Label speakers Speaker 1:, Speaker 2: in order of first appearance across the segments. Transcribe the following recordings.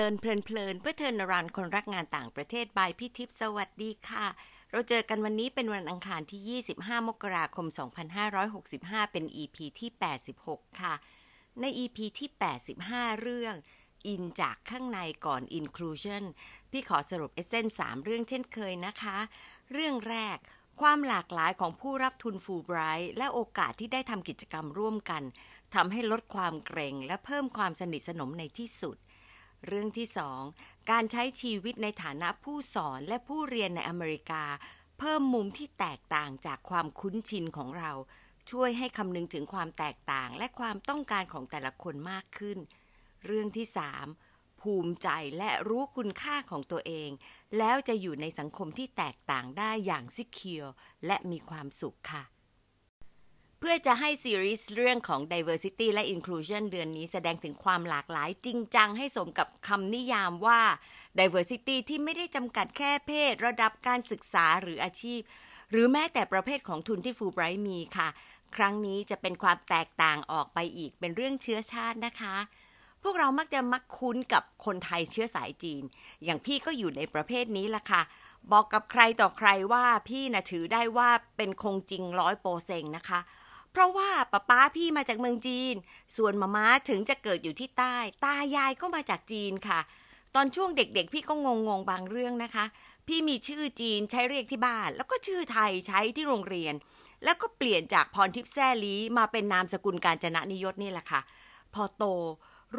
Speaker 1: ลินเพลินเพลินเพื่อเทินรันคนรักงานต่างประเทศบายพี่ทิพย์สวัสดีค่ะ เราเจอกันวันนี้เป็นวันอังคารที่ 25 มกราคม 2565 เป็น EP ที่ 86 ค่ะ ใน EP ที่ 85 เรื่องอินจากข้างในก่อน Inclusion พี่ขอสรุปเอเซน3เรื่องเช่นเคยนะคะ เรื่องแรก ความหลากหลายของผู้รับทุนฟูลไบรท์และโอกาสที่ได้ทำกิจกรรมร่วมกันทำให้ลดความเกรงและเพิ่มความสนิทสนมในที่สุด เรื่องที่สองการใช้ชีวิตในฐานะผู้สอนและผู้เรียนในอเมริกา เพิ่มมุมที่แตกต่างจากความคุ้นชินของเรา ช่วยให้คำนึงถึงความแตกต่างและความต้องการของแต่ละคนมากขึ้น เรื่องที่สามภูมิใจและรู้คุณค่าของตัวเอง แล้วจะอยู่ในสังคมที่แตกต่างได้อย่างซิเคียวและมีความสุขค่ะ เพื่อจะให้ซีรีส์เรื่องของ diversity และ inclusion เดือนนี้แสดงถึงความหลากหลายจริงจังให้สมกับคำนิยามว่า diversity ที่ไม่ได้จำกัดแค่เพศ ระดับการศึกษาหรืออาชีพ หรือแม้แต่ประเภทของทุนที่ฟูไบรท์มีค่ะ ครั้งนี้จะเป็นความแตกต่างออกไปอีกเป็นเรื่องเชื้อชาตินะคะ พวกเรามักจะมักคุ้นกับคนไทยเชื้อสายจีน อย่างพี่ก็อยู่ในประเภทนี้ละค่ะบอกกับใครต่อใครว่าพี่นะถือได้ว่าเป็นคงจริงร้อยโปรเซงนะคะ เพราะว่าป้าป้าพี่มาจากเมืองจีน ส่วนมาม้าถึงจะเกิดอยู่ที่ใต้ ตายายก็มาจากจีนค่ะ ตอนช่วงเด็กๆ พี่ก็งงงๆบางเรื่องนะคะ พี่มีชื่อจีนใช้เรียกที่บ้าน แล้วก็ชื่อไทยใช้ที่โรงเรียน แล้วก็เปลี่ยนจากพรทิพย์แซ่ลีมาเป็นนามสกุลการจนะนิยตนี่แหละค่ะ พอโต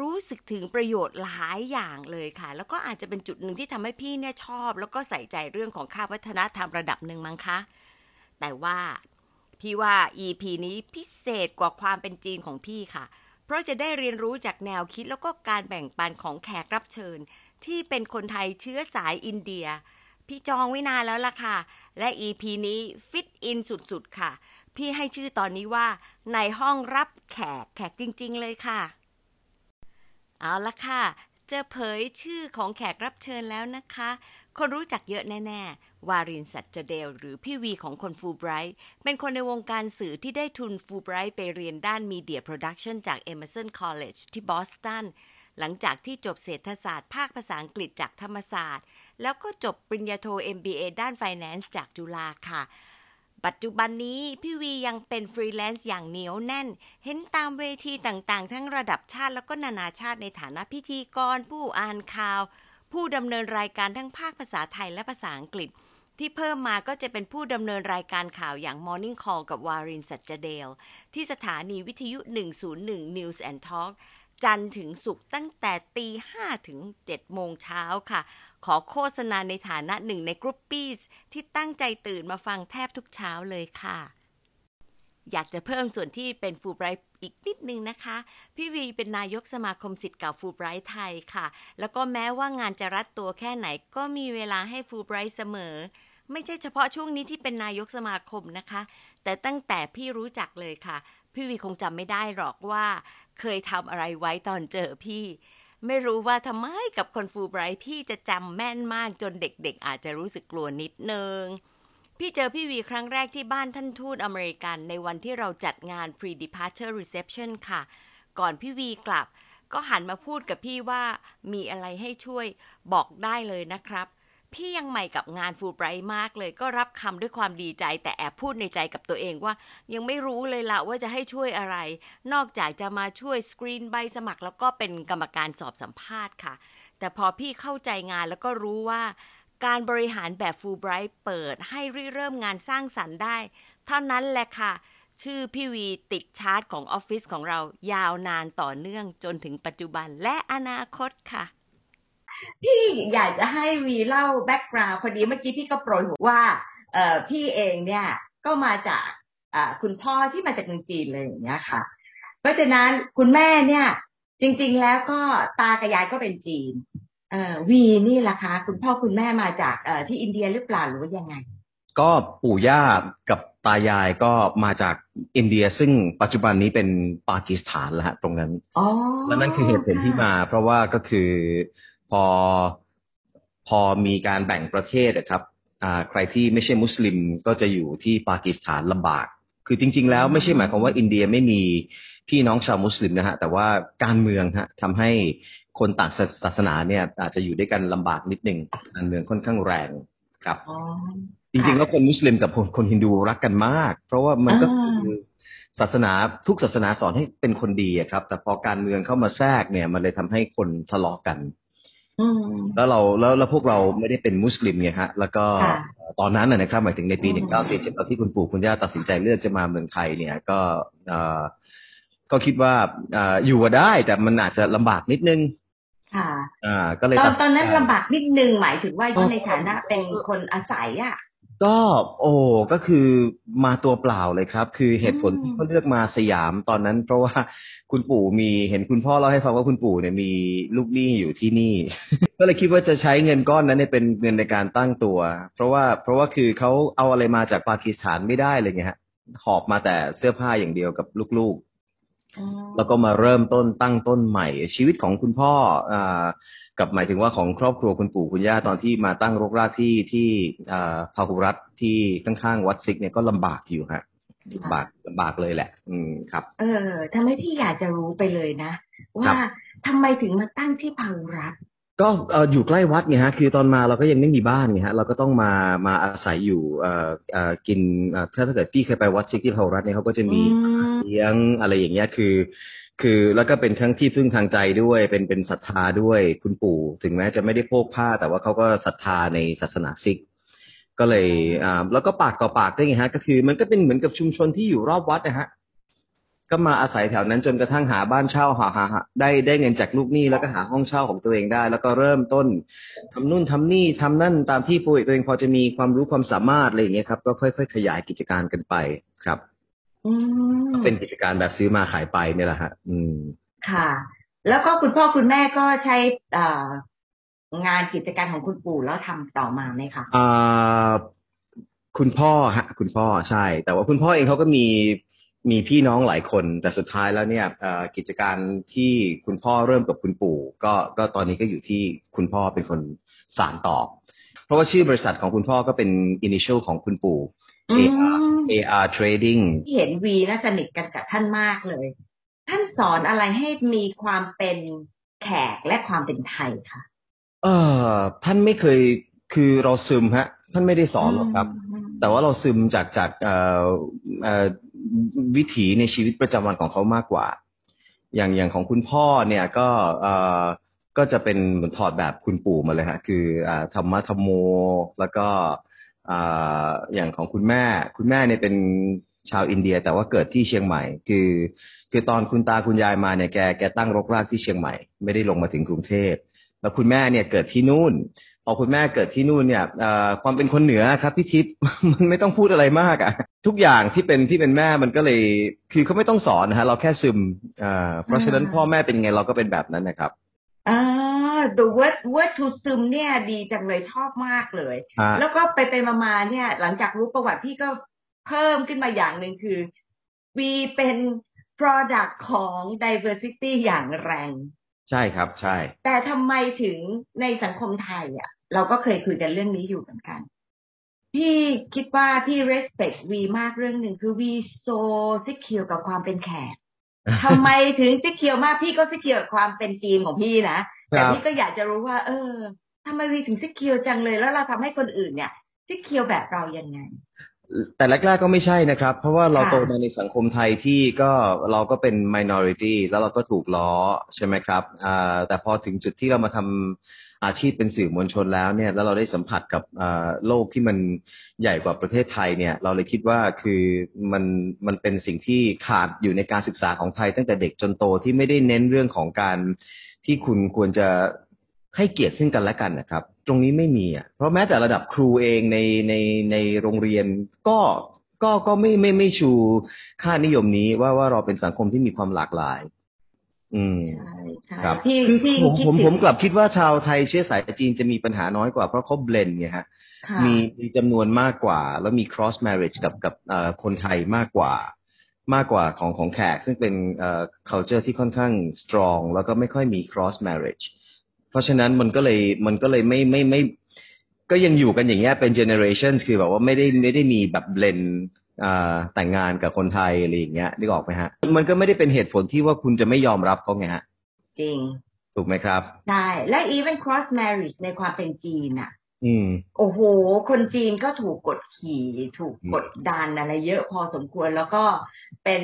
Speaker 1: รู้สึกถึงประโยชน์หลายอย่างเลยค่ะ แล้วก็อาจจะเป็นจุดหนึ่งที่ทำให้พี่เนี่ยชอบ แล้วก็ใส่ใจเรื่องของค่าวัฒนธรรมระดับหนึ่งมั้งคะ แต่ว่า พี่ว่า EP นี้พิเศษกว่าความเป็นจีนของพี่ค่ะ เพราะจะได้เรียนรู้จากแนวคิดแล้วก็การแบ่งปันของแขกรับเชิญ ที่เป็นคนไทยเชื้อสายอินเดีย พี่จองไว้นานแล้วล่ะค่ะ และ EP นี้ฟิตอินสุดๆค่ะ พี่ให้ชื่อตอนนี้ว่า ในห้องรับแขกแขกจริง ๆ เลยค่ะ เอาละค่ะ จะเผยชื่อของแขกรับเชิญแล้วนะคะ คนรู้จักเยอะแน่ ๆ วารินสัจเจเดล หรือพี่วีของคนฟูไบรท์เป็นคนในวงการสื่อที่ได้ทุนฟูไบรท์ไปเรียนด้านมีเดียโปรดักชันจาก Emerson College ที่บอสตันหลังจากที่จบเศรษฐศาสตร์ภาคภาษาอังกฤษจากธรรมศาสตร์ แล้วก็จบปริญญาโท MBA ด้าน Finance จากจุฬาค่ะ ปัจจุบันนี้พี่วียังเป็นฟรีแลนซ์อย่างเหนียวแน่น เห็นตามเวทีต่างๆ ทั้งระดับชาติแล้วก็นานาชาติในฐานะพิธีกร ผู้อ่านข่าว ผู้ดำเนินรายการทั้งภาคภาษาไทยและภาษาอังกฤษ ที่เพิ่มมาก็จะเป็นผู้ดำเนินรายการข่าวอย่าง Morning Call กับวารินสัจเดล ที่สถานีวิทยุ 101 News and Talk จันทร์ถึงศุกร์ตั้งแต่ตี5ถึง7โมงเช้าค่ะ ขอโฆษณาในฐานะหนึ่งใน groupie ที่ตั้งใจตื่นมาฟังแทบทุกเช้าเลยค่ะ อยากจะเพิ่มส่วนที่เป็นฟูไบรท์อีกนิดนึงนะคะ พี่วีเป็นนายกสมาคมศิษย์เก่าฟูไบรท์ไทยค่ะ แล้วก็แม้ว่างานจะรัดตัวแค่ไหนก็มีเวลาให้ฟูไบรท์เสมอ ไม่ใช่เฉพาะช่วงนี้ที่เป็นนายกสมาคมนะคะ แต่ตั้งแต่พี่รู้จักเลยค่ะ พี่วีคงจำไม่ได้หรอกว่า เคยทำอะไรไว้ตอนเจอพี่ ไม่รู้ว่าทำไมกับคนฟูไบรท์พี่จะจำแม่นมากจนเด็กๆ อาจจะรู้สึกกลัวนิดนึงพี่เจอพี่วีครั้งแรกที่บ้านท่านทูตอเมริกัน ในวันที่เราจัดงาน pre-departure reception ค่ะ ก่อนพี่วีกลับ ก็หันมาพูดกับพี่ว่ามีอะไรให้ช่วยบอกได้เลยนะครับ พี่ยังใหม่กับงานฟูลไบรท์มากเลย ก็รับคำด้วยความดีใจ แต่แอบพูดในใจกับตัวเองว่า ยังไม่รู้เลยละว่าจะให้ช่วยอะไร นอกจากจะมาช่วยสกรีนใบสมัคร แล้วก็เป็นกรรมการสอบสัมภาษณ์ค่ะ แต่พอพี่เข้าใจงานแล้วก็รู้ว่าการบริหารแบบฟูลไบรท์เปิดให้ริเริ่มงานสร้างสรรค์ได้ เท่านั้นแหละค่ะ ชื่อพี่วีติดชาร์ตของออฟฟิศของเรายาวนานต่อเนื่องจนถึงปัจจุบันและอนาคตค่ะ
Speaker 2: พี่อยากจะให้วีเล่า background พอดีเมื่อกี้พี่ก็โปรยหัวว่าเอ่อพี่เองเนี่ยก็มาจากอ่าคุณพ่อที่มาจากเมืองจีนเลยอย่างเงี้ยค่ะ เพราะฉะนั้นคุณแม่เนี่ย จริง ๆ แล้วก็ตากับยายก็เป็นจีน เอ่อวีนี่ล่ะคะ คุณพ่อคุณแม่มาจากเอ่อที่อินเดียหรือเปล่าหรือว่ายังไง
Speaker 3: ก็ปู่ย่ากับตายายก็มาจากอินเดีย ซึ่งปัจจุบันนี้เป็นปากีสถานแล้วฮะตรงนั้น
Speaker 2: อ๋อ
Speaker 3: และนั่นคือเหตุผลที่มา เพราะว่าก็คือ พอพอมีการแบ่งประเทศอะครับอ่าใครที่ไม่ใช่มุสลิมก็จะอยู่ที่ปากีสถานลำบาก คือจริง ๆ แล้วไม่ใช่หมายความว่าอินเดียไม่มีพี่น้องชาวมุสลิมนะฮะ แต่ว่าการเมืองฮะทำให้คนต่างศาสนาเนี่ย อาจจะอยู่ด้วยกันลำบากนิดนึงการเมืองค่อนข้างแรงครับ
Speaker 2: อ๋อ
Speaker 3: จริงๆแล้วคนมุสลิมกับคนคนฮินดูรักกันมาก เพราะว่ามันก็
Speaker 2: อ่า
Speaker 3: คือศาสนาทุกศาสนาสอนให้เป็นคนดีอะครับ แต่พอการเมืองเข้ามาแทรกเนี่ย มันเลยทำให้คนทะเลาะกัน
Speaker 2: อืม
Speaker 3: แล้วเราแล้วแล้วพวกเราไม่ได้เป็นมุสลิมไงฮะ แล้วก็
Speaker 2: ค่ะ
Speaker 3: ตอนนั้นนะนะครับ หมายถึงในปี
Speaker 2: อื
Speaker 3: หนึ่งเก้ามสี่เจ็ดตอนที่คุณปู่คุณย่าตัดสินใจเลือกจะมาเมืองไทยเนี่ย ก็เอ่อก็คิดว่าเอ่ออยู่อะได้แต่มันอาจจะลำบากนิดนึง
Speaker 2: ค่ะ
Speaker 3: อ่า ก็เลย
Speaker 2: ตอน
Speaker 3: ตัดสิใจ
Speaker 2: ตอนนั้นลำบากนิดนึงหมายถึงว่า
Speaker 3: ก็
Speaker 2: ในฐานะเป็นคนอาศัยอะ
Speaker 3: ก็โอ้ก็คือมาตัวเปล่าเลยครับ คือเหตุผล
Speaker 2: อืม
Speaker 3: ที่เขาเลือกมาสยามตอนนั้น เพราะว่าคุณปู่มีเห็นคุณพ่อเล่าให้ฟังว่าคุณปู่เนี่ยมีลูกหนี้อยู่ที่นี่ ก็เลยคิดว่าจะใช้เงินก้อนนั้นเนี่ยเป็นเงินในการตั้งตัว เพราะว่าเพราะว่าคือเขาเอาอะไรมาจากปากีสถานไม่ได้เลยไงฮะหอบมาแต่เสื้อผ้าอย่างเดียวกับลูกๆแล้วก็มาเริ่มต้นตั้งต้นใหม่ ชีวิตของคุณพ่ออ่า กับหมายถึงว่าของครอบครัวคุณปู่คุณย่าตอนที่มาตั้งรกรากที่ที่อ่าพาหุรัตน์ที่ข้างๆวัดซิกเนี่ยก็ลำบากอยู่ฮะลำบากลำบากเลยแหละ อืมครับ
Speaker 2: เออทำให้พี่อยากจะรู้ไปเลยนะ ว่าทำไมถึงมาตั้งที่พาหุรัตน์
Speaker 3: ก็เอ่ออยู่ใกล้วัดไงฮะ คือตอนมาเราก็ยังไม่มีบ้านไงฮะ เราก็ต้องมามาอาศัยอยู่เอ่อเอ่อกินเอ่อถ้าถ้าเกิดพี่เคยไปวัดซิกที่พาหุรัตน์เนี่ยเขาก็จะมี
Speaker 2: อืม
Speaker 3: เลี้ยงอะไรอย่างเงี้ยคือ คือแล้วก็เป็นทั้งที่พึ่งทางใจด้วย เป็นเป็นศรัทธาด้วยคุณปู่ ถึงแม้จะไม่ได้โพกผ้า แต่ว่าเขาก็ศรัทธาในศาสนาซิก ก็เลยอ่าแล้วก็ปากต่อปากได้ไงฮะ ก็คือมันก็เป็นเหมือนกับชุมชนที่อยู่รอบวัดนะฮะก็มาอาศัยแถวนั้นจนกระทั่งหาบ้านเช่าหาหาได้ได้เงินจากลูกหนี้แล้วก็หาห้องเช่าของตัวเองได้ แล้วก็เริ่มต้นทำนู่นทำนี่ทำนั่นตามที่ตัวเองพอจะมีความรู้ความสามารถอะไรอย่างเงี้ยครับ ก็ค่อย ๆ ขยายกิจการกันไปครับ เป็นกิจการแบบซื้อมาขายไปเนี่ยแหละฮะ อืม
Speaker 2: ค่ะ แล้วก็คุณพ่อคุณแม่ก็ใช้เอ่องานกิจการของคุณปู่แล้วทำต่อมาไหมคะ
Speaker 3: อ่าคุณพ่อฮะ คุณพ่อใช่ แต่ว่าคุณพ่อเองเขาก็มีมีพี่น้องหลายคน แต่สุดท้ายแล้วเนี่ยเอ่อกิจการที่คุณพ่อเริ่มกับคุณปู่ ก็ก็ตอนนี้ก็อยู่ที่คุณพ่อเป็นคนสานต่อ เพราะว่าชื่อบริษัทของคุณพ่อก็เป็น initial ของคุณปู่
Speaker 2: อืม
Speaker 3: AR Trading
Speaker 2: ที่เห็นวีน่าสนิทกันกับท่านมากเลย ท่านสอนอะไรให้มีความเป็นแขกและความเป็นไทยคะ
Speaker 3: เออท่านไม่เคยคือเราซึมฮะ ท่านไม่ได้สอนหรอกครับ
Speaker 2: อืม
Speaker 3: แต่ว่าเราซึมจากจากเอ่อเอ่อวิถีในชีวิตประจำวันของเขามากกว่า อย่างอย่างของคุณพ่อเนี่ยก็เอ่อก็จะเป็นเหมือนถอดแบบคุณปู่มาเลยฮะ คืออ่าธรรมะธรรมโม แล้วก็ ออย่างของคุณแม่ คุณแม่เนี่ยเป็นชาวอินเดีย แต่ว่าเกิดที่เชียงใหม่ คือ คือตอนคุณตาคุณยายมาเนี่ยแกแกตั้งรกรากที่เชียงใหม่ ไม่ได้ลงมาถึงกรุงเทพแล้วคุณแม่เนี่ยเกิดที่นู่นพอคุณแม่เกิดที่นู่นเนี่ยความเป็นคนเหนือครับพี่ทิพย์มันไม่ต้องพูดอะไรมากอะทุกอย่างที่เป็นที่เป็นแม่มันก็เลยคือเขาไม่ต้องสอนนะฮะเราแค่ซึมเอ่อเพราะฉะนั้นพ่อแม่เป็นไงเราก็เป็นแบบนั้นนะครับ
Speaker 2: อ่า the word word to ซึมเนี่ย ดีจังเลยชอบมากเลย
Speaker 3: ฮะ
Speaker 2: แล้วก็ไปไปมามาเนี่ย หลังจากรู้ประวัติพี่ก็เพิ่มขึ้นมาอย่างหนึ่งคือวีเป็น product ของ diversity อย่างแรง
Speaker 3: ใช่ครับ ใช่
Speaker 2: แต่ทำไมถึงในสังคมไทยอะ เราก็เคยคุยกันเรื่องนี้อยู่เหมือนกัน พี่คิดว่าพี่ respect วีมากเรื่องหนึ่งคือวี so secure กับความเป็นแขก ทำไมถึง secure มากพี่ก็ secure กับความเป็นจีนของพี่นะแต่
Speaker 3: ครับ
Speaker 2: พี่ก็อยากจะรู้ว่า เออทำไมวีถึง secure จังเลยแล้วเราทำให้คนอื่นเนี่ย secure แบบเรายังไง
Speaker 3: แต่แรกๆก็ไม่ใช่นะครับ เพราะว่าเรา
Speaker 2: ค่ะ
Speaker 3: โตมาในสังคมไทยที่ก็เราก็เป็น minority แล้วเราก็ถูกล้อใช่ไหมครับอ่าแต่พอถึงจุดที่เรามาทำ อาชีพเป็นสื่อมวลชนแล้วเนี่ยแล้วเราได้สัมผัสกับโลกที่มันใหญ่กว่าประเทศไทยเนี่ยเราเลยคิดว่าคือมันมันเป็นสิ่งที่ขาดอยู่ในการศึกษาของไทย ตั้งแต่เด็กจนโตที่ไม่ได้เน้นเรื่องของการที่คุณควรจะให้เกียรติซึ่งกันและกันนะครับ ตรงนี้ไม่มีอะเพราะแม้แต่ระดับครูเองในในในโรงเรียนก็ก็ก็ไม่ไม่ไม่ชูค่านิยมนี้ว่าว่าเราเป็นสังคมที่มีความหลากหลาย อืม
Speaker 2: ใช่ใช่
Speaker 3: ครับ
Speaker 2: พี่
Speaker 3: คือ
Speaker 2: พี่
Speaker 3: ผม
Speaker 2: คิด
Speaker 3: ผม
Speaker 2: ถึง
Speaker 3: ผมกลับคิดว่าชาวไทยเชื้อสายจีนจะมีปัญหาน้อยกว่าเพราะเขาเบลนไงฮะ
Speaker 2: ค่ะ
Speaker 3: มีมีจำนวนมากกว่า แล้วมี cross marriage กับกับเอ่อคนไทยมากกว่ามากกว่าของของแขก ซึ่งเป็นเอ่อ culture ที่ค่อนข้าง strong แล้วก็ไม่ค่อยมี cross marriage เพราะฉะนั้นมันก็เลยมันก็เลยไม่ไม่ไม่ ก็ยังอยู่กันอย่างเงี้ยเป็น generation คือแบบว่าไม่ได้ไม่ได้มีแบบเบลนอ่า แต่งงานกับคนไทยอะไรอย่างเงี้ยนึกออกไหมฮะ มันก็ไม่ได้เป็นเหตุผลที่ว่าคุณจะไม่ยอมรับเขาไงฮะ
Speaker 2: จริง
Speaker 3: ถูกไหมครับ
Speaker 2: ได้และ even cross marriage ในความเป็นจีนอะ
Speaker 3: อืม
Speaker 2: โอ้โห คนจีนก็ถูกกดขี่ ถูกกดดันอะไรเยอะพอสมควรแล้วก็เป็น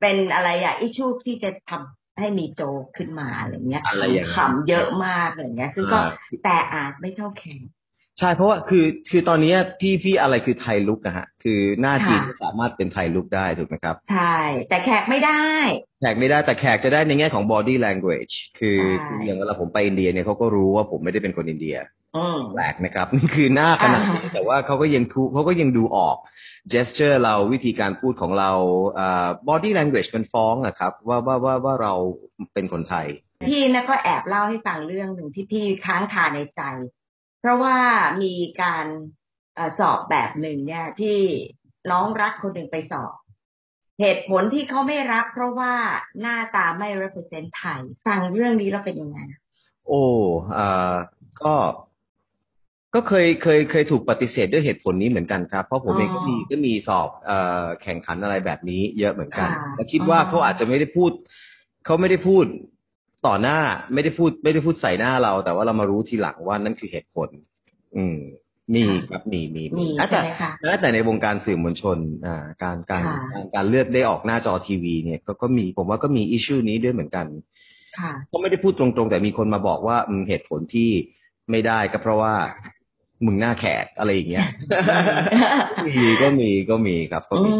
Speaker 2: เป็นอะไรอะอิชูที่จะทำให้มีโจกขึ้นมาอะไรเงี้ย
Speaker 3: อะไรอย่างนั้น
Speaker 2: ขำเยอะมากอะไรเงี้ย ซึ่งก็
Speaker 3: อ่า
Speaker 2: แต่อาจไม่เท่าแข่ง
Speaker 3: ใช่เพราะว่าคือคือตอนนี้ที่พี่อะไรคือไทยลุกอะฮะคือหน้าจีน
Speaker 2: ค่ะ
Speaker 3: ก็สามารถเป็นไทยลุกได้ถูกไหมครับ
Speaker 2: ใช่ แต่แขกไม่ได้
Speaker 3: แขกไม่ได้แต่แขกจะได้ในแง่ของ body language คือ
Speaker 2: ใช่
Speaker 3: คืออย่างเวลาผมไปอินเดียเนี่ยเขาก็รู้ว่าผมไม่ได้เป็นคนอินเดีย
Speaker 2: อืม
Speaker 3: แปลกนะครับนี่คือหน้าขนาดนี้
Speaker 2: อ่า
Speaker 3: แต่ว่าเขาก็ยังคูเขาก็ยังดูออก gesture เราวิธีการพูดของเราอ่า body language มันฟ้องอะครับ ว่าว่าว่าว่าเราเป็นคนไทย
Speaker 2: พี่นะก็แอบเล่าให้ฟังเรื่องหนึ่งที่พี่ค้างคาในใจ เพราะว่ามีการเออสอบแบบหนึ่งเนี่ย ที่น้องรักคนหนึ่งไปสอบ เหตุผลที่เขาไม่รับ เพราะว่าหน้าตาไม่ represent ไทยฟังเรื่องนี้แล้วเป็นยังไง
Speaker 3: โอ้อ่าก็ก็เคยเคยเคยถูกปฏิเสธด้วยเหตุผลนี้เหมือนกันครับ เพราะผม
Speaker 2: อ๋อ
Speaker 3: เองก็มีก็มีสอบเอ่อแข่งขันอะไรแบบนี้เยอะเหมือนกัน
Speaker 2: ค่ะ
Speaker 3: และคิดว่า
Speaker 2: อ๋อ
Speaker 3: เขาอาจจะไม่ได้พูดเขาไม่ได้พูด ต่อหน้าไม่ได้พูดไม่ได้พูดใส่หน้าเรา แต่ว่าเรามารู้ทีหลังว่านั่นคือเหตุผล อืมมีครับมีมี
Speaker 2: มี
Speaker 3: แม้
Speaker 2: ใช่
Speaker 3: แต่
Speaker 2: ไหมคะ
Speaker 3: แม้แต่ในวงการสื่อมวลชน อ่า การการ
Speaker 2: ค่ะ
Speaker 3: การการเลือกได้ออกหน้าจอทีวีเนี่ยก็ก็มีผมว่าก็มีอิชชูนี้ด้วยเหมือนกัน
Speaker 2: ค่ะ
Speaker 3: ก็ไม่ได้พูดตรงๆ แต่มีคนมาบอกว่าอืมเหตุผลที่ไม่ได้ก็เพราะว่ามึงหน้าแขกอะไรอย่างเงี้ยมีก็มีก็มีครับก็
Speaker 2: อื
Speaker 3: มี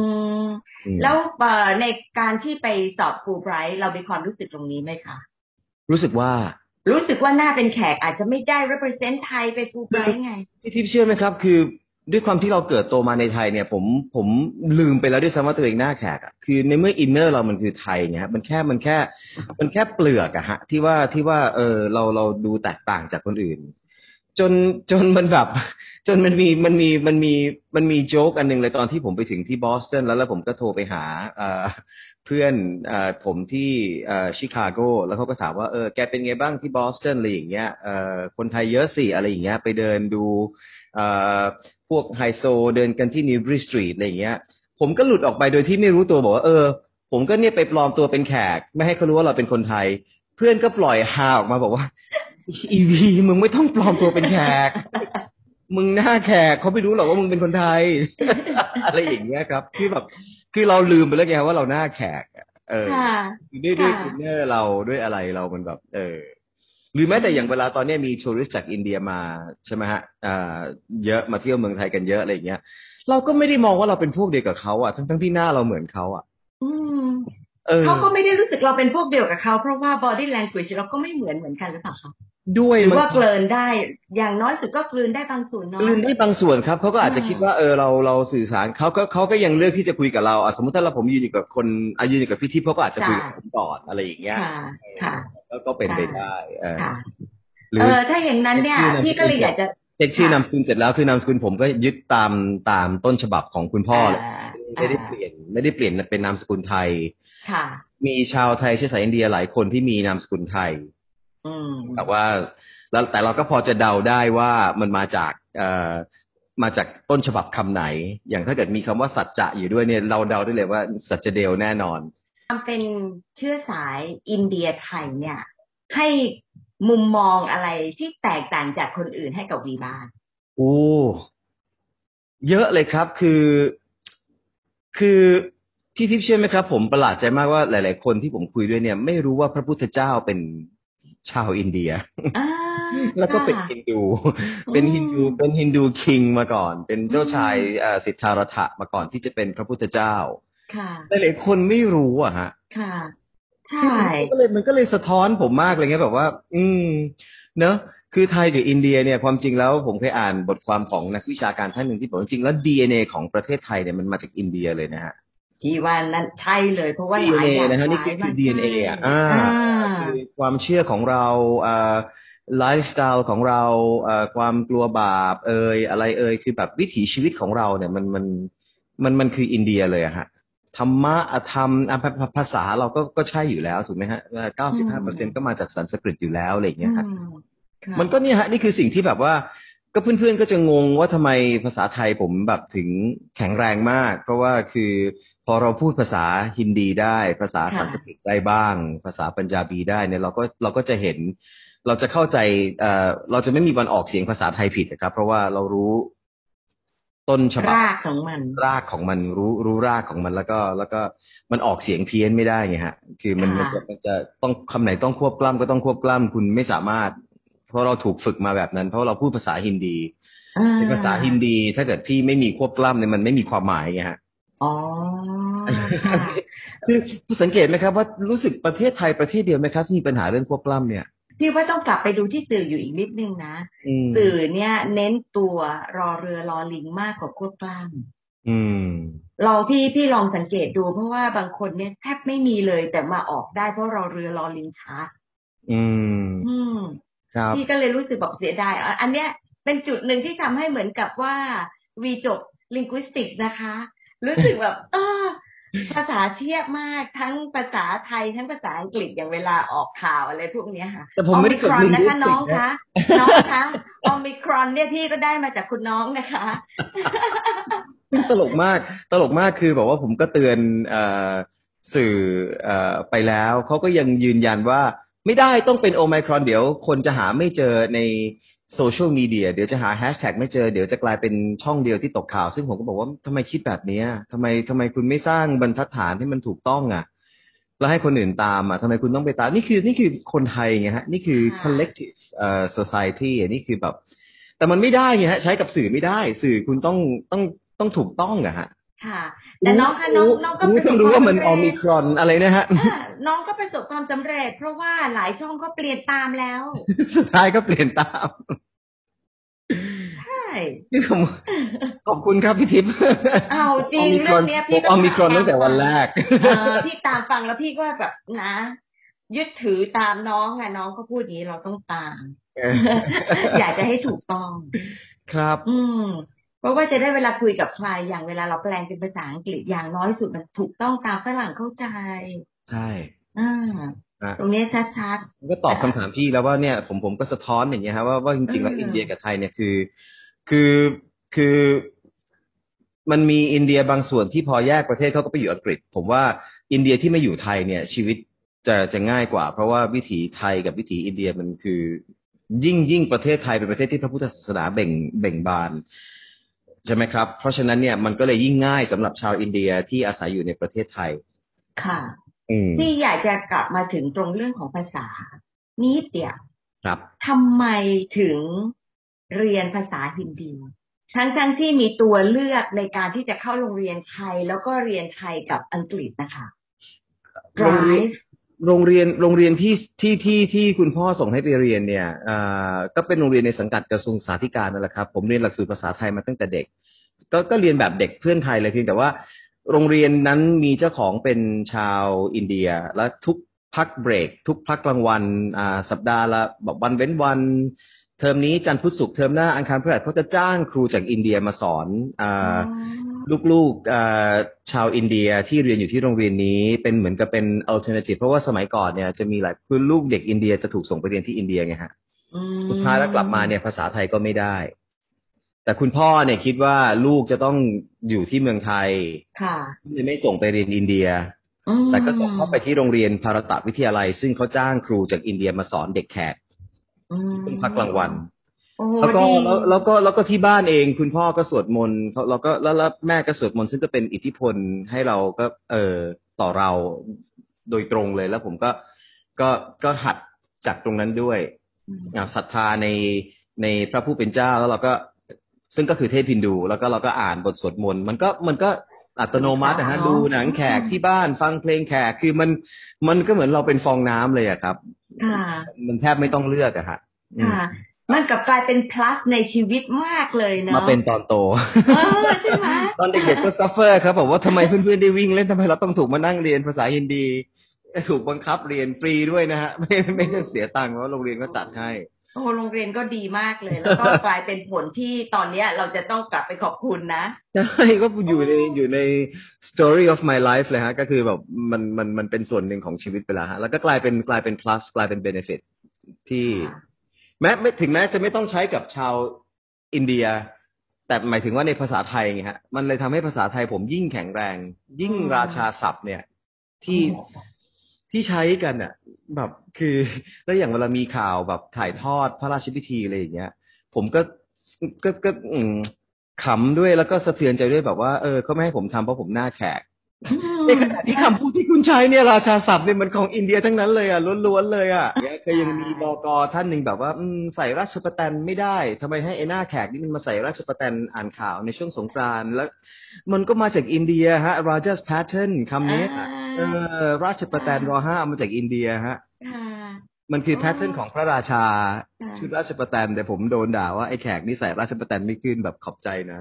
Speaker 2: ม
Speaker 3: อืม
Speaker 2: แล้วเอ่อในการที่ไปสอบฟูไบรท์เรามีความรู้สึกตรงนี้ไหมคะ
Speaker 3: รู้สึกว่า
Speaker 2: รู้สึกว่าหน้าเป็นแขกอาจจะไม่ได้ represent ไทยไปฟูไบรท์ไง
Speaker 3: พี่ทิพย์เชื่อไหมครับ คือด้วยความที่เราเกิดโตมาในไทยเนี่ย ผมผมลืมไปแล้วด้วยซ้ำว่าตัวเองหน้าแขกอะคือในเมื่ออินเนอร์เรามันคือไทยเนี่ยฮะมันแค่มันแค่ มันแค่เปลือกอะฮะ ที่ว่าที่ว่าเออเราเราดูแตกต่างจากคนอื่น จนจนมันแบบ จนมันมีมันมีมันมีมันมีโจ๊กอันหนึ่งเลยตอนที่ผมไปถึงที่บอสตันแล้วแล้วผมก็โทรไปหาเอ่อเพื่อนผมที่ชิคาโกแล้วเขาก็ถามว่าเออแกเป็นไงบ้างที่บอสตันอะไรอย่างเงี้ยคนไทยเยอะสิอะไรอย่างเงี้ยไปเดินดูพวกไฮโซเดินกันที่ Newbury Street อะไรอย่างเงี้ย ผมก็หลุดออกไปโดยที่ไม่รู้ตัวบอกว่าเออ ผมก็เนี่ยไปปลอมตัวเป็นแขก ไม่ให้เขารู้ว่าเราเป็นคนไทย เพื่อนก็ปล่อยฮาออกมาบอกว่าอีวีมึงไม่ต้องปลอมตัวเป็นแขก มึงหน้าแขกเขาไม่รู้หรอกว่ามึงเป็นคนไทย อะไรอย่างเงี้ยครับคือแบบคือเราลืมไปแล้วไงว่าเราหน้าแขกอะเออ
Speaker 2: ค่ะ
Speaker 3: ด้วยด้วย
Speaker 2: ค่ะ
Speaker 3: อินเนอร์เราด้วยอะไรเรามันแบบ เออหรือแม้แต่อย่างเวลาตอนเนี้ยมีทัวริสต์จากอินเดียมาใช่ไหมฮะอ่าเยอะมาเที่ยวเมืองไทยกันเยอะอะไรอย่างเงี้ย เราก็ไม่ได้มองว่าเราเป็นพวกเดียวกับเขาอะทั้งทั้งที่หน้าเราเหมือนเขาอะ
Speaker 2: อืม
Speaker 3: เออ
Speaker 2: เขาก็ไม่ได้รู้สึกเราเป็นพวกเดียวกับเขา เพราะว่า body language เราก็ไม่เหมือนเหมือนกันหรือเปล่าคะ
Speaker 3: ด้วย
Speaker 2: หรือ
Speaker 3: มัน
Speaker 2: ว่าเกลินได้อย่างน้อยสุดก็กลืนได้บางส่วนน้อย
Speaker 3: ลืมได้บางส่วนครับเขาก็อาจจะ
Speaker 2: อืม
Speaker 3: คิดว่าเออเราเราสื่อสารเขาก็เขาก็ยังเลือกที่จะคุยกับเราอะสมมติถ้าเราผมยืนอยู่กับคนอายืนอยู่กับพี่ทิพย์เขาก็อาจจะคุยกับผมก่อนอะไรอย่างเงี้ย
Speaker 2: ค่ะค่ะ
Speaker 3: ก็ก็เป็นไปได้เออ
Speaker 2: ค่ะ
Speaker 3: หรื
Speaker 2: เอ
Speaker 3: อ
Speaker 2: อถ้าอย่างนั้นเนี่ย
Speaker 3: ชื่อนามสกุล
Speaker 2: พี่ก็เลยอยากจะ
Speaker 3: เช็คชื่อนามสกุลเสร็จแล้วคือนามสกุลผมก็ยึดตามตามต้นฉบับของคุณพ่อเลยาไม่ได้เปลี่ยนไม่ได้เปลี่ยนเป็นนามสกุลไทย
Speaker 2: ค่ะ
Speaker 3: มีชาวไทยเชื้อสายอินเดียหลายคนที่มีนามสกุลไทย
Speaker 2: อืม
Speaker 3: แต่ว่าแล้วแต่เราก็พอจะเดาได้ว่ามันมาจากเอ่อมาจากต้นฉบับคำไหน อย่างถ้าเกิดมีคำว่าสัจจะอยู่ด้วยเนี่ยเราเดาได้เลยว่าสัจเดลแน่นอน
Speaker 2: ความเป็นเชื้อสายอินเดียไทยเนี่ย ให้มุมมองอะไรที่แตกต่างจากคนอื่นให้กับวีบ้าง
Speaker 3: โอ้เยอะเลยครับคือ คือ พี่ทิพย์เชื่อไหมครับ ผมประหลาดใจมากว่าหลาย ๆ คนที่ผมคุยด้วยเนี่ย ไม่รู้ว่าพระพุทธเจ้าเป็นชาวอินเดีย
Speaker 2: อ่า
Speaker 3: แล้วก็เป็น
Speaker 2: ค่ะ
Speaker 3: ฮินดู เป็นฮินดู เป็นฮินดูคิงมาก่อน เป็นเจ้าชาย
Speaker 2: อืม
Speaker 3: เอ่อสิทธารัฐะมาก่อนที่จะเป็นพระพุทธเจ้า
Speaker 2: ค่ะ
Speaker 3: หลายๆคนไม่รู้อะฮะ
Speaker 2: ค่ะ ใช่
Speaker 3: มันก็เลยมันก็เลยสะท้อนผมมากเลยไงแบบว่า อืม เนอะ คือไทยกับอินเดียเนี่ย ความจริงแล้วผมเคยอ่านบทความของนักวิชาการท่านหนึ่งที่บอกว่าจริงๆแล้ว DNA ของประเทศไทยเนี่ยมันมาจากอินเดียเลยนะฮะ
Speaker 2: ที่ว่านั้นใช่เลย เพราะว่าหลาย
Speaker 3: DNA
Speaker 2: อย่าง
Speaker 3: นะฮะนี่
Speaker 2: ห
Speaker 3: คื
Speaker 2: ลา
Speaker 3: อยคือ
Speaker 2: มา
Speaker 3: DNA อะอ่า
Speaker 2: อ่า
Speaker 3: คือความเชื่อของเราอ่าไลฟ์สไตล์ของเราอ่าความกลัวบาป เอ่ยอะไรเอ่ยคือแบบวิถีชีวิตของเราเนี่ยมันมันมันมันคืออินเดียเลยอะฮะธรรมะอธรรมอะภาภาภาษาเราก็ก็ใช่อยู่แล้วถูกไหมฮะเก้าสิบห้าเปอร์เซ็นก็มาจากสันสกฤตอยู่แล้วอะไรอย่างเงี้ยฮะ
Speaker 2: อืมค่ะ
Speaker 3: มันก็เนี่ยฮะนี่คือสิ่งที่แบบว่า ก็เพื่อนๆก็จะงงว่าทำไมภาษาไทยผมแบบถึงแข็งแรงมาก เพราะว่าคือพ อเราพูดภาษาฮินดีได้ ภาษา
Speaker 2: ค่ะ
Speaker 3: สันสกฤตได้บ้าง ภาษาปัญจาบีได้เนี่ยเราก็เราก็จะเห็น เราจะเข้าใจเอ่อเราจะไม่มีวันออกเสียงภาษาไทยผิดนะครับ เพราะว่าเรารู้ต้นฉบับ
Speaker 2: รากของมัน
Speaker 3: รากของมันรู้รู้รากของมันแล้วก็ แล้วก็มันออกเสียงเพี้ยนไม่ได้ไงฮะ คือมันมัน
Speaker 2: ค่ะ
Speaker 3: จะมันจะต้องคำไหนต้องควบกล้ำก็ต้องควบกล้ำคุณไม่สามารถ เพราะเราถูกฝึกมาแบบนั้น เพราะเราพูดภาษาฮินดี
Speaker 2: อ่า
Speaker 3: ในภาษาฮินดี ถ้าเกิดพี่ไม่มีควบกล้ำเนี่ยมันไม่มีความหมายไงฮะ
Speaker 2: อ๋อ ค่ะ
Speaker 3: คือสังเกตไหมครับว่ารู้สึกประเทศไทยประเทศเดียวไหมครับที่มีปัญหาเรื่องควบกล้ำเนี่ย
Speaker 2: พี่ว่าต้องกลับไปดูที่สื่ออยู่อีกนิดนึงนะ
Speaker 3: อืม
Speaker 2: สื่อเนี่ยเน้นตัวรอเรือรอลิงมากกว่าควบกล้าม
Speaker 3: อืม
Speaker 2: เราพี่พี่ลองสังเกตดูเพราะว่าบางคนเนี่ยแทบไม่มีเลยแต่มาออกได้เพราะรอเรือรอลิงชัด
Speaker 3: อืม
Speaker 2: อืม
Speaker 3: ครับ
Speaker 2: พี่ก็เลยรู้สึกบอกเสียดายอะอันเนี้ยเป็นจุดหนึ่งที่ทำให้เหมือนกับว่าวีจบลิงกุสติกนะคะ รู้สึกแบบ เออ ภาษาเทียบมากทั้งภาษาไทยทั้งภาษาอังกฤษอย่างเวลาออกข่าวอะไรพวกเนี้ยค่ะ
Speaker 3: แต่ผมไม่ได้จบ
Speaker 2: Omicron
Speaker 3: ลิง
Speaker 2: นะ
Speaker 3: กุส
Speaker 2: คะ
Speaker 3: ติ
Speaker 2: น้อง
Speaker 3: กนะ
Speaker 2: คะน้องคะออมิครอนเนี่ยพี่ก็ได้มาจากคุณน้องนะคะ
Speaker 3: ตลกมากตลกมากคือแบบว่าผมก็เตือนเอ่อสื่อเอ่อไปแล้วเขาก็ยังยืนยันว่า ไม่ได้ต้องเป็นโอไมครอนเดี๋ยวคนจะหาไม่เจอใน โซเชียลมีเดียเดี๋ยวจะหาแฮชแท็กไม่เจอ เดี๋ยวจะกลายเป็นช่องเดียวที่ตกข่าว ซึ่งผมก็บอกว่าทำไมคิดแบบเนี้ยทำไมทำไมคุณไม่สร้างบรรทัดฐานให้มันถูกต้องอะแล้วให้คนอื่นตามอะทำไมคุณต้องไปตาม นี่คือนี่คือคนไทยไงฮะ นี่คือ
Speaker 2: ค่ะ
Speaker 3: collective เอ่อ society อะนี่คือแบบ แต่มันไม่ได้ไงฮะ ใช้กับสื่อไม่ได้ สื่อคุณต้องต้องต้องถูกต้องอะฮะ
Speaker 2: ค่ะ แต่น้องคะน้องน้องก็
Speaker 3: รู้
Speaker 2: ประส
Speaker 3: ต้
Speaker 2: บ
Speaker 3: องรู้
Speaker 2: ควา
Speaker 3: ว่ามมัน
Speaker 2: สำ
Speaker 3: ออ
Speaker 2: เร็
Speaker 3: มิ
Speaker 2: จ
Speaker 3: ครอนอะไรนะฮะ
Speaker 2: อ่าน้องก็ประสบความสำเร็จ เพราะว่าหลายช่องก็เปลี่ยนตามแล้ว
Speaker 3: สุดท้ายก็เปลี่ยนตาม
Speaker 2: ใช่
Speaker 3: นี่ผมขอบคุณครับพี่ทิพย์
Speaker 2: เอาจริงเรื่องเนี้ย
Speaker 3: ผ
Speaker 2: พี่
Speaker 3: ม
Speaker 2: ก็
Speaker 3: ออมิครอนตั้งแต่วันแรก
Speaker 2: เออพี่ตามฟังแล้วพี่ก็แบบนะ ยึดถือตามน้องอะน้องก็พูดอย่างนี้เราต้องตาม อยากจะให้ถูกต้อง
Speaker 3: ครับ
Speaker 2: อืม เพราะว่าจะได้เวลาคุยกับใครอย่างเวลาเราแปลงเป็นภาษาอังกฤษอย่างน้อยสุดมันถูกต้องตามฝรั่งเข้าใจ
Speaker 3: ใช่
Speaker 2: อ่า
Speaker 3: อะ
Speaker 2: ตรงเนี้ยชัด
Speaker 3: ผมก็ตอบคำถามพี่แล้วว่าเนี่ยผมผมก็สะท้อนอย่างเงี้ยครับว่าว่าจริงๆแล้ว
Speaker 2: เอออิ
Speaker 3: อินเดียกับไทยเนี่ยคือ คือคือมันมีอินเดียบางส่วนที่พอแยกประเทศเขาก็ไปอยู่อังกฤษ ผมว่าอินเดียที่ไม่อยู่ไทยเนี่ยชีวิตจะจะง่ายกว่า เพราะว่าวิถีไทยกับวิถีอินเดียมันคือ ยิ่งยิ่งประเทศไทยเป็นประเทศที่พระพุทธศาสนาเบ่งเบ่งบาน ใช่ไหมครับ เพราะฉะนั้นเนี่ยมันก็เลยยิ่งง่ายสำหรับชาวอินเดียที่อาศัยอยู่ในประเทศไทย
Speaker 2: ๆค่ะ
Speaker 3: อืม
Speaker 2: ที่อยากจะกลับมาถึงตรงเรื่องของภาษานิดเดียว
Speaker 3: ครับ
Speaker 2: ทำไมถึงเรียนภาษาฮินดีทั้งทั้งๆที่มีตัวเลือกในการที่จะเข้าโรงเรียนไทย แล้วก็เรียนไทยกับอังกฤษนะคะ
Speaker 3: โรงเรียน
Speaker 2: drive
Speaker 3: โรงเรียนโรงเรียนที่ที่ที่ที่คุณพ่อส่งให้ไปเรียนเนี่ยอ่าก็เป็นโรงเรียนในสังกัดกระทรวงสาธารณสุขนั่นแหละครับ ผมเรียนหลักสูตรภาษาไทยมาตั้งแต่เด็ก ก็ก็เรียนแบบเด็กเพื่อนไทยเลยเพียงแต่ว่า โรงเรียนนั้นมีเจ้าของเป็นชาวอินเดีย และทุกพักเบรก ทุกพักกลางวันอ่าสัปดาห์ละแบบวันเว้นวัน เทอมนี้จันทร์พุธศุกร์เทอมหน้าอังคารพฤหัสเขาจะจ้างครูจากอินเดียมาสอนอ่าลูกๆเอ่อชาวอินเดียที่เรียนอยู่ที่โรงเรียนนี้เป็นเหมือนกับเป็น alternative เพราะว่าสมัยก่อนเนี่ยจะมีหลายคือลูกเด็กอินเดียจะถูกส่งไปเรียนที่อินเดียไงฮะ
Speaker 2: อืม
Speaker 3: สุดท้ายแล้วกลับมาเนี่ยภาษาไทยก็ไม่ได้ แต่คุณพ่อเนี่ยคิดว่าลูกจะต้องอยู่ที่เมืองไทย
Speaker 2: ค่ะ
Speaker 3: เลยไม่ส่งไปเรียนอินเดีย
Speaker 2: อืม
Speaker 3: แต่ก็ส่งเข้าไปที่โรงเรียนภารตะวิทยาลัย ซึ่งเขาจ้างครูจากอินเดียมาสอนเด็กแขก
Speaker 2: อืม
Speaker 3: ช่วงพักกลางวัน
Speaker 2: โอ้โห
Speaker 3: แล้วก็
Speaker 2: ดี
Speaker 3: แล้วแล้วก็แล้วก็ที่บ้านเอง คุณพ่อก็สวดมนต์เขาเราก็แล้วแล้วแม่ก็สวดมนต์ซึ่งก็เป็นอิทธิพลให้เราก็ เออต่อเราโดยตรงเลยแล้วผมก็ก็ก็หัดจากตรงนั้นด้วย
Speaker 2: อืม
Speaker 3: อ่าศรัทธาในในพระผู้เป็นเจ้าแล้วเราก็ซึ่งก็คือเทพฮินดูแล้วก็เราก็อ่านบทสวดมนต์มันก็มันก็อัตโนมัตินะฮะดูหนังแขกที่บ้านฟังเพลงแขกคือมันมันก็เหมือนเราเป็นฟองน้ำเลยอะครับ
Speaker 2: ค่ะ
Speaker 3: มันแทบไม่ต้องเลือกอะฮะอืม
Speaker 2: ค่ะมันกลับกลายเป็น plus ในชีวิตมากเลยเนาะ
Speaker 3: มาเป็นตอนโต
Speaker 2: เออใช่ไหม
Speaker 3: ตอนเด็กๆก็ suffer ครับบอกว่าทำไมเพื่อนๆได้วิ่งเล่นทำไมเราต้องถูกมานั่งเรียนภาษาฮินดี ถูกบังคับเรียนฟรีด้วยนะฮะ ไม่ไม่ต้องเสียตังค์เพราะโรงเรียนก็จัดให้
Speaker 2: โอ้โรงเรียนก็ดีมากเลย แล้วก็กลายเป็นผลที่ตอนเนี้ย เราจะต้องกลับไปขอบคุณนะ
Speaker 3: ใช่ก็อยู่ในอยู่ใน story of my life เลยฮะ ก็คือแบบมันมันมันเป็นส่วนหนึ่งของชีวิตไปแล้วฮะ แล้วก็กลายเป็นกลายเป็น plus กลายเป็น benefit ที่
Speaker 2: ค่ะ
Speaker 3: แม้ไม่ถึงแม้จะไม่ต้องใช้กับชาวอินเดีย แต่หมายถึงว่าในภาษาไทยไงฮะ มันเลยทำให้ภาษาไทยผมยิ่งแข็งแรง ยิ่งราชาศัพท์เนี่ย ที่ ที่ใช้กันอะ แบบคือแล้วอย่างเวลามีข่าวแบบถ่ายทอดพระราชพิธีอะไรอย่างเงี้ย ผมก็ก็ก็ขำด้วยแล้วก็สะเทือนใจด้วยแบบว่าเออเขาไม่ให้ผมทำเพราะผมหน้าแขก ในขณะที่คำพูดที่คุณใช้เนี่ยราชาศัพท์เนี่ยมันของอินเดียทั้งนั้นเลยอะล้วนๆเลยอะเคยยังมีบกท่านหนึ่งแบบว่าอืมใส่ราชประแตนไม่ได้ทำไมให้ไอ้หน้าแขกนี่มันมาใส่ราชประแตนอ่านข่าวในช่วงสงกรานต์แล้ว มันก็มาจากอินเดียฮะ Rajas pattern คำนี้เออราชประแตนรอห้ามาจากอินเดียฮะ มันคือแพทเทิร์นของพระราชา ชุดราชประแตนแต่ผมโดนด่าว่าไอ้แขกนี่ใส่ราชประแตนไม่ขึ้นแบบขอบใจนะ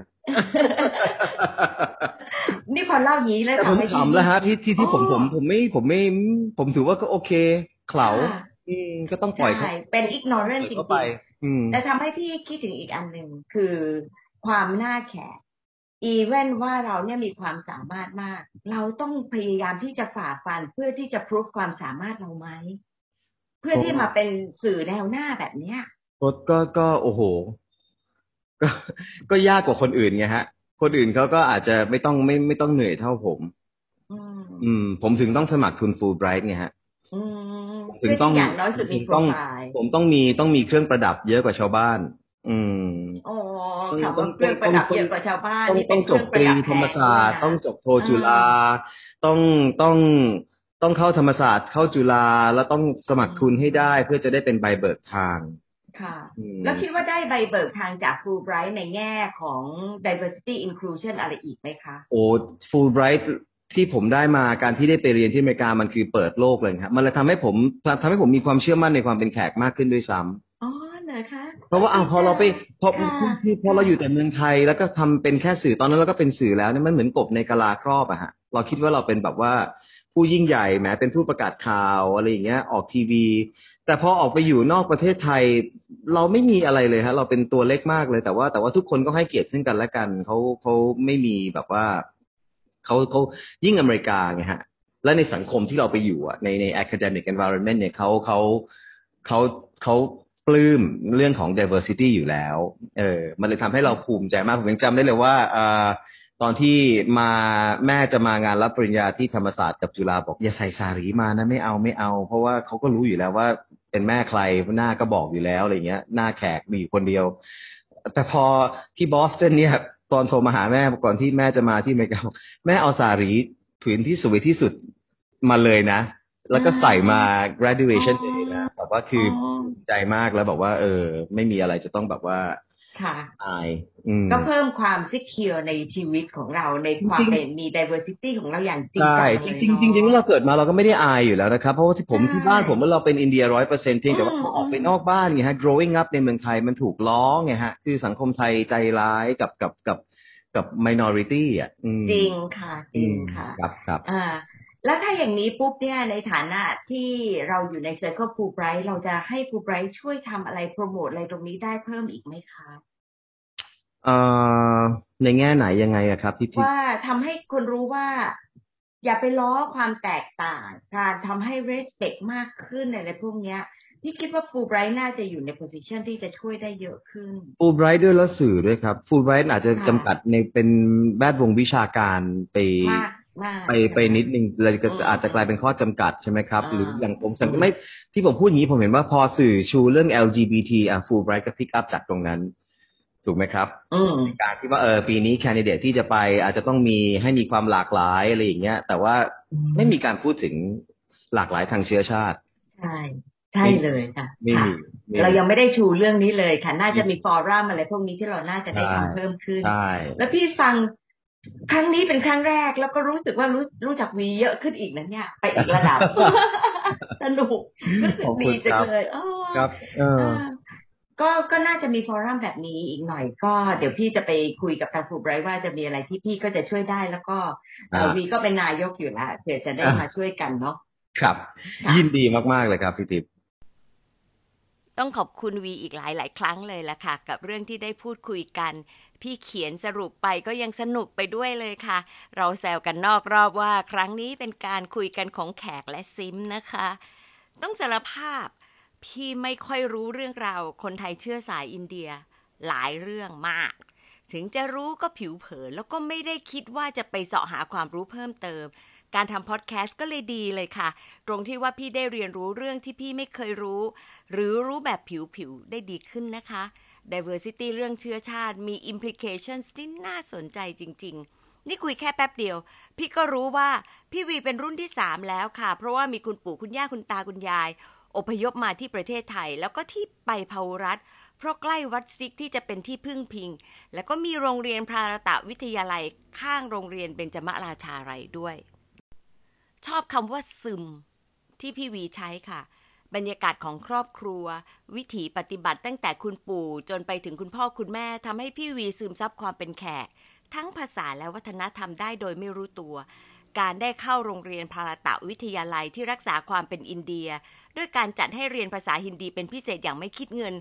Speaker 2: นี่พอเล่าอย่างนี้แล้ว
Speaker 3: แต่ผมขำแล้วฮะที่ที่ที่ผมผมผมไม่ผมไม่ผมถือว่าก็โอเคเข่าอืมก็ต้องปล่อยเขา
Speaker 2: เป็นอีกนอร์เรนจริง
Speaker 3: ๆ
Speaker 2: แต่ทำให้พี่คิดถึงอีกอันหนึ่งคือความหน้าแขกอีเว้นว่าเราเนี่ยมีความสามารถมาก เราต้องพยายามที่จะฝ่าฟันเพื่อที่จะพิสูจความสามารถเราไหม เพื่อที่มาเป็นสื่อแนวหน้าแบบเนี้ย
Speaker 3: ก็ก็ก็โอ้โห ก็ก็ยากกว่าคนอื่นไงฮะ คนอื่นเขาก็อาจจะไม่ต้องไม่ไม่ต้องเหนื่อยเท่าผม อืม ผมถึงต้องสมัครทุนฟูลไบรท์ไงฮะ
Speaker 2: ถึงต้องอย่างน้อยสุดมีโปรไฟ
Speaker 3: ล์ผมต้องมีต้องมีเครื่องประดับเยอะกว่าชาวบ้าน อืม
Speaker 2: โอ้คำว่าเครื่องประดับเยอะกว่าชาวบ้าน
Speaker 3: ต้องต้องจบตรีธรรมศาสตร์ต้องจบโทจุฬาต้องต้อง ต้องเข้าธรรมศาสตร์เข้าจุฬาแล้วต้องสมัครทุนให้ได้เพื่อจะได้เป็นใบเบิกทาง
Speaker 2: ค่ะ แล้วคิดว่าได้ใบเบิกทางจาก Fulbright ในแง่ของ diversity inclusion อะไรอีกไหมคะ
Speaker 3: โอ้ Fulbright ที่ผมได้มาการที่ได้ไปเรียนที่อเมริกามันคือเปิดโลกเลยครับ มันเลยทำให้ผมทำให้ผมมีความเชื่อมั่นในความเป็นแขกมากขึ้นด้วยซ้ำ
Speaker 2: อ๋อ เหรอคะ
Speaker 3: เพราะว่าอ้าวพอเราไปพอพอเราอยู่แต่เมืองไทยแล้วก็ทำเป็นแค่สื่อตอนนั้นเราก็เป็นสื่อแล้วเนี่ยมันเหมือนกบในกะลาครอบอะฮะ เราคิดว่าเราเป็นแบบว่าผู้ยิ่งใหญ่แม้เป็นผู้ประกาศข่าวอะไรอย่างเงี้ย ออกทีวี แต่พอออกไปอยู่นอกประเทศไทย เราไม่มีอะไรเลยฮะ เราเป็นตัวเล็กมากเลยแต่ว่า แต่ว่าทุกคนก็ให้เกียรติซึ่งกันและกันเขาเขาไม่มีแบบว่าเขาเขายิ่งอเมริกาไงฮะ และในสังคมที่เราไปอยู่อะในใน academic environment เนี่ยเขาเขาเขาเขา ปลื้มเรื่องของ diversity อยู่แล้ว เออ มันเลยทำให้เราภูมิใจมาก ผมยังจำได้เลยว่าอตอนที่มาแม่จะมางานรับปริญญาที่ธรรมศาสตร์กับจุฬาบอกอย่าใส่สารีมานะไม่เอาไม่เอา เพราะว่าเขาก็รู้อยู่แล้วว่าเป็นแม่ใครหน้าก็บอกอยู่แล้วอะไรเงี้ย หน้าแขกมีอยู่คนเดียว แต่พอที่บอสตันเนี่ยตอนโทรมาหาแม่ก่อนที่แม่จะมาที่อเมริกาแม่เอาสารีผืนที่สวยที่สุดมาเลยนะ แล้วก็ใส่มา graduation day แบบว่าคือใจมากแล้วบอกว่า เออ ไม่มีอะไรจะต้องแบบว่า
Speaker 2: ค่ะ
Speaker 3: อาย
Speaker 2: ก็เพิ่มความซิกเคียวในชีวิตของเราในความเป็นมี diversity ของเราอย่างจริง
Speaker 3: จังเลยจริงจริงจจริงเราเกิดมาเราก็ไม่ได้อายอยู่แล้วนะครับ เพราะว่าที่ผมที่บ้านผมว่าเราเป็นอินเดียร้อยเปอร์เซ็นต์เพียงแต่ว่าพอออกไปนอกบ้านไงฮะ growing up ในเมืองไทยมันถูกล้อไงฮะ คือสังคมไทยใจร้ายกับกับกับกับ minority อะ
Speaker 2: จริงค่ะ จริงค่ะ
Speaker 3: ครับครับ
Speaker 2: อ่า แล้วถ้าอย่างนี้ปุ๊บเนี่ยในฐานะที่เราอยู่ใน circle Fulbright เราจะให้ฟูไบรท์ช่วยทำอะไรโปรโมทอะไรตรงนี้ได้เพิ่มอีกไหมคะ
Speaker 3: เอ่อในแง่ไหนยังไงอะครับพี่
Speaker 2: ทิว่าทำให้คนรู้ว่า อย่าไปล้อความแตกต่าง การทำให้ respect มากขึ้นอะไรพวกเนี้ยพี่คิดว่าฟูไบรท์น่าจะอยู่ใน position ที่จะช่วยได้เยอะขึ้น
Speaker 3: ฟูไบรท์ด้วยแล้วสื่อด้วยครับฟูไบรท์อาจจะจำกัดในเป็นแวดวงวิชาการไป ไปไปนิดนึงเลยก็อาจจะกลายเป็นข้อจำกัดใช่ไหมครับ หรืออย่างผมสังเกตไหมที่ผมพูดอย่างนี้ผมเห็นว่าพอสื่อชูเรื่อง LGBT อะฟูไบรท์ก็ pick up จากตรงนั้น ถูกไหมครับการที่ว่าเออปีนี้แคนดิเดตที่จะไป อาจจะต้องมีให้มีความหลากหลายอะไรอย่างเงี้ย แต่ว่าไม่มีการพูดถึงหลากหลายทางเชื้อชาติ
Speaker 2: ใช่ใช่เลยค่ะเรายังไม่ได้ชูเรื่องนี้เลยค่ะ น่าจะมีฟอรัมอะไรพวกนี้ที่เราน่าจะได้ทำเพิ่มขึ้น แล้วพี่ฟัง ครั้งนี้เป็นครั้งแรกแล้วก็รู้สึกว่ารู้รู้จักวีเยอะขึ้นอีกนะเนี่ย ไปอีกระดับสนุกรู้สึกดีจังเลย
Speaker 3: ครับ
Speaker 2: ก็ก็น่าจะมีฟอรัมแบบนี้อีกหน่อยก็เดี๋ยวพี่จะไปคุยกับทางฟูไบรท์ว่าจะมีอะไรที่พี่ก็จะช่วยได้แล้วก็วีก็เป็นนายกอยู่แล้วเผื่อจะได้มาช่วยกันเนาะ
Speaker 3: ครับ ยินดีมาก ๆ เลยครับพี่ติ๊บ
Speaker 1: ต้องขอบคุณวีอีกหลายหลายครั้งเลยล่ะค่ะ กับเรื่องที่ได้พูดคุยกัน พี่เขียนสรุปไปก็ยังสนุกไปด้วยเลยค่ะ เราแซวกันนอกรอบว่าครั้งนี้เป็นการคุยกันของแขกและซิมนะคะ ต้องสารภาพ พี่ไม่ค่อยรู้เรื่องราวคนไทยเชื้อสายอินเดีย หลายเรื่องมาก ถึงจะรู้ก็ผิวเผิน แล้วก็ไม่ได้คิดว่าจะไปเสาะหาความรู้เพิ่มเติมการทำพอดแคสต์ก็เลยดีเลยค่ะ ตรงที่ว่าพี่ได้เรียนรู้เรื่องที่พี่ไม่เคยรู้ หรือรู้แบบผิวๆ ได้ดีขึ้นนะคะ diversity เรื่องเชื้อชาติมี implications ที่น่าสนใจจริง ๆ นี่คุยแค่แป๊บเดียว พี่ก็รู้ว่าพี่วีเป็นรุ่นที่ 3 แล้วค่ะ เพราะว่ามีคุณปู่คุณย่าคุณตาคุณยาย อพยพมาที่ประเทศไทย แล้วก็ที่ไปพารัฐ เพราะใกล้วัดซิกที่จะเป็นที่พึ่งพิง แล้วก็มีโรงเรียนพารตะวิทยาลัยข้างโรงเรียนเบญจมราชาไรด้วย ชอบคำว่าซึมที่พี่วีใช้ค่ะ บรรยากาศของครอบครัว วิถีปฏิบัติตั้งแต่คุณปู่จนไปถึงคุณพ่อคุณแม่ทำให้พี่วีซึมซับความเป็นแขก ทั้งภาษาและวัฒนธรรมได้โดยไม่รู้ตัว การได้เข้าโรงเรียนพาราตะวิทยาลัยที่รักษาความเป็นอินเดีย ด้วยการจัดให้เรียนภาษาฮินดีเป็นพิเศษอย่างไม่คิดเงิน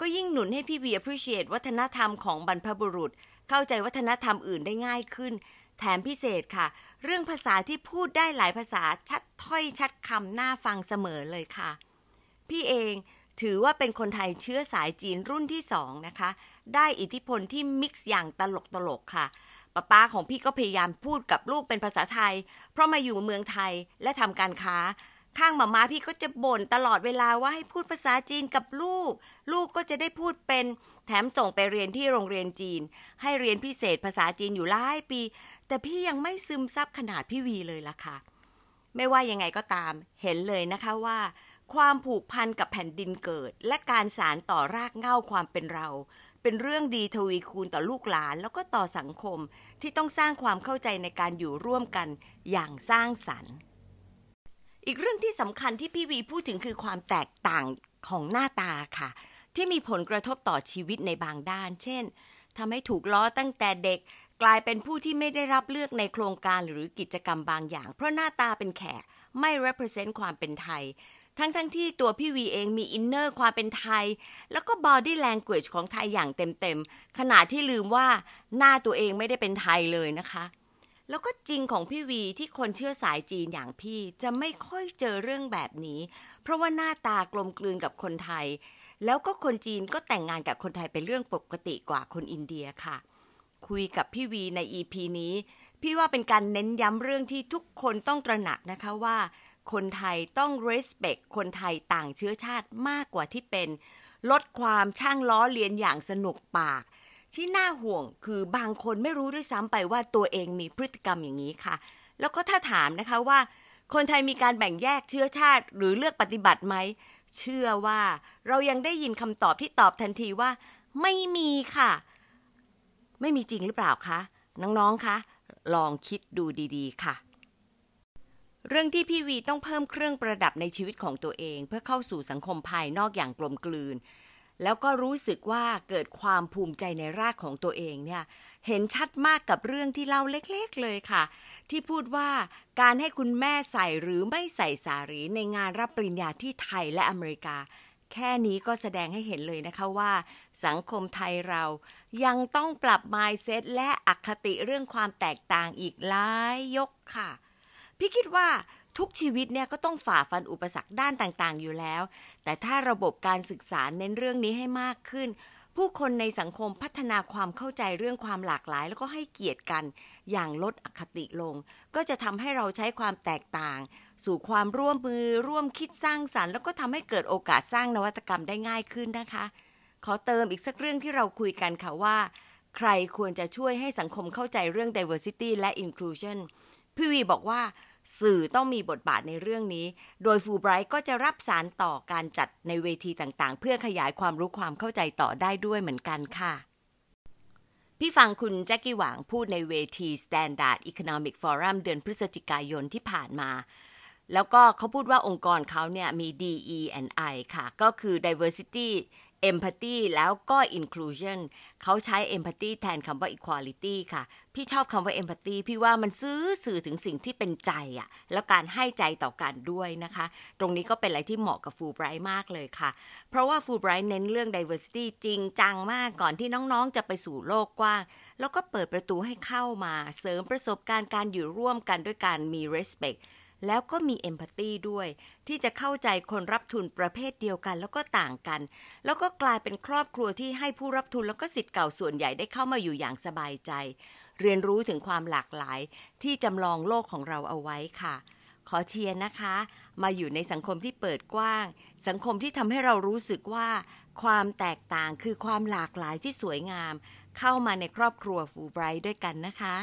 Speaker 1: ก็ยิ่งหนุนให้พี่วี appreciate วัฒนธรรมของบรรพบุรุษ เข้าใจวัฒนธรรมอื่นได้ง่ายขึ้นแถมพิเศษค่ะ เรื่องภาษาที่พูดได้หลายภาษาชัดถ้อยชัดคำน่าฟังเสมอเลยค่ะ พี่เองถือว่าเป็นคนไทยเชื้อสายจีนรุ่นที่สองนะคะ ได้อิทธิพลที่ mix อย่างตลกตลกค่ะป่าป๊าของพี่ก็พยายามพูดกับลูกเป็นภาษาไทย เพราะมาอยู่เมืองไทยและทำการค้า ข้างมาม้าพี่ก็จะบ่นตลอดเวลาว่าให้พูดภาษาจีนกับลูก ลูกก็จะได้พูดเป็นแถมส่งไปเรียนที่โรงเรียนจีน ให้เรียนพิเศษภาษาจีนอยู่หลายปี แต่พี่ยังไม่ซึมซับขนาดพี่วีเลยล่ะค่ะ ไม่ว่ายังไงก็ตาม เห็นเลยนะคะว่า ความผูกพันกับแผ่นดินเกิด และการสานต่อรากเหง้าความเป็นเรา เป็นเรื่องดีทวีคูณต่อลูกหลานแล้วก็ต่อสังคมที่ต้องสร้างความเข้าใจในการอยู่ร่วมกันอย่างสร้างสรรค์ อีกเรื่องที่สำคัญที่พี่วีพูดถึงคือความแตกต่างของหน้าตาค่ะ ที่มีผลกระทบต่อชีวิตในบางด้าน เช่นทำให้ถูกล้อตั้งแต่เด็กกลายเป็นผู้ที่ไม่ได้รับเลือกในโครงการหรือกิจกรรมบางอย่าง เพราะหน้าตาเป็นแขกไม่ represent ความเป็นไทย ทั้งทั้งที่ตัวพี่วีเองมี inner ความเป็นไทย แล้วก็ body language ของไทยอย่างเต็มๆ ขณะที่ลืมว่าหน้าตัวเองไม่ได้เป็นไทยเลยนะคะ แล้วก็จริงของพี่วีที่คนเชื่อสายจีนอย่างพี่จะไม่ค่อยเจอเรื่องแบบนี้ เพราะว่าหน้าตากลมกลืนกับคนไทย แล้วก็คนจีนก็แต่งงานกับคนไทยเป็นเรื่องปกติกว่าคนอินเดียค่ะ คุยกับพี่วีใน EP นี้ พี่ว่าเป็นการเน้นย้ำเรื่องที่ทุกคนต้องตระหนักนะคะว่า คนไทยต้อง respect คนไทยต่างเชื้อชาติมากกว่าที่เป็น ลดความช่างล้อเลียนอย่างสนุกปาก ที่น่าห่วงคือบางคนไม่รู้ด้วยซ้ำไปว่าตัวเองมีพฤติกรรมอย่างนี้ค่ะ แล้วก็ถ้าถามนะคะว่า คนไทยมีการแบ่งแยกเชื้อชาติ หรือเลือกปฏิบัติไหมเชื่อว่าเรายังได้ยินคำตอบที่ตอบทันทีว่า ไม่มีค่ะ ไม่มีจริงหรือเปล่าคะน้องๆคะลองคิดดูดีๆ ค่ะ เรื่องที่พี่วีต้องเพิ่มเครื่องประดับในชีวิตของตัวเอง เพื่อเข้าสู่สังคมภายนอกอย่างกลมกลืน แล้วก็รู้สึกว่าเกิดความภูมิใจในรากของตัวเองเนี่ย เห็นชัดมากกับเรื่องที่เล่าเล็กๆเลยค่ะ ที่พูดว่าการให้คุณแม่ใส่หรือไม่ใส่สารีในงานรับปริญญาที่ไทยและอเมริกา แค่นี้ก็แสดงให้เห็นเลยนะคะว่า สังคมไทยเรายังต้องปรับ mindset และอคติเรื่องความแตกต่างอีกหลายยกค่ะ พี่คิดว่าทุกชีวิตเนี่ยก็ต้องฝ่าฟันอุปสรรคด้านต่างๆ อยู่แล้ว แต่ถ้าระบบการศึกษาเน้นเรื่องนี้ให้มากขึ้น ผู้คนในสังคมพัฒนาความเข้าใจเรื่องความหลากหลาย แล้วก็ให้เกียรติกันอย่างลดอคติลง ก็จะทำให้เราใช้ความแตกต่าง สู่ความร่วมมือร่วมคิดสร้างสรรค์ แล้วก็ทำให้เกิดโอกาสสร้างนวัตกรรมได้ง่ายขึ้นนะคะ ขอเติมอีกสักเรื่องที่เราคุยกันค่ะว่า ใครควรจะช่วยให้สังคมเข้าใจเรื่อง diversity และ inclusion พี่วีบอกว่าสื่อต้องมีบทบาทในเรื่องนี้ โดยฟูไบรท์ก็จะรับสารต่อการจัดในเวทีต่างๆ เพื่อขยายความรู้ความเข้าใจต่อได้ด้วยเหมือนกันค่ะ พี่ฟังคุณแจ็คกี้หวางพูดในเวที Standard Economic Forum เดือนพฤศจิกายนที่ผ่านมา แล้วก็เขาพูดว่าองค์กรเขาเนี่ยมี DE&I ค่ะ ก็คือ diversity empathy แล้วก็ inclusion เขาใช้ empathy แทนคำว่า equality ค่ะ พี่ชอบคำว่า empathy พี่ว่ามันซื้อสื่อถึงสิ่งที่เป็นใจอะแล้วการให้ใจต่อกันด้วยนะคะ ตรงนี้ก็เป็นอะไรที่เหมาะกับ Fulbright มากเลยค่ะ เพราะว่า Fulbright เน้นเรื่อง diversity จริงจังมากก่อนที่น้องๆ จะไปสู่โลกกว้าง แล้วก็เปิดประตูให้เข้ามา เสริมประสบการณ์การอยู่ร่วมกันด้วยการมี respect แล้วก็มีเอมพัตตีด้วย ที่จะเข้าใจคนรับทุนประเภทเดียวกันแล้วก็ต่างกัน แล้วก็กลายเป็นครอบครัวที่ให้ผู้รับทุนแล้วก็สิทธิ์เก่าส่วนใหญ่ได้เข้ามาอยู่อย่างสบายใจ เรียนรู้ถึงความหลากหลายที่จำลองโลกของเราเอาไว้ค่ะ ขอเชียร์นะคะ มาอยู่ในสังคมที่เปิดกว้าง สังคมที่ทำให้เรารู้สึกว่า ความแตกต่างคือความหลากหลายที่สวยงาม เข้ามาในครอบครัวฟูไบรท์ด้วยกันนะคะ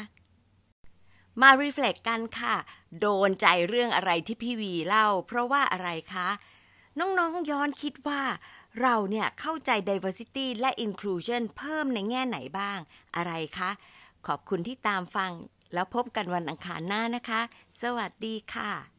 Speaker 1: มารีเฟล็กกันค่ะ โดนใจเรื่องอะไรที่พี่วีเล่า เพราะว่าอะไรคะ น้องๆย้อนคิดว่า เราเนี่ยเข้าใจ diversity และ inclusion เพิ่มในแง่ไหนบ้าง อะไรคะ ขอบคุณที่ตามฟัง แล้วพบกันวันอังคารหน้านะคะ สวัสดีค่ะ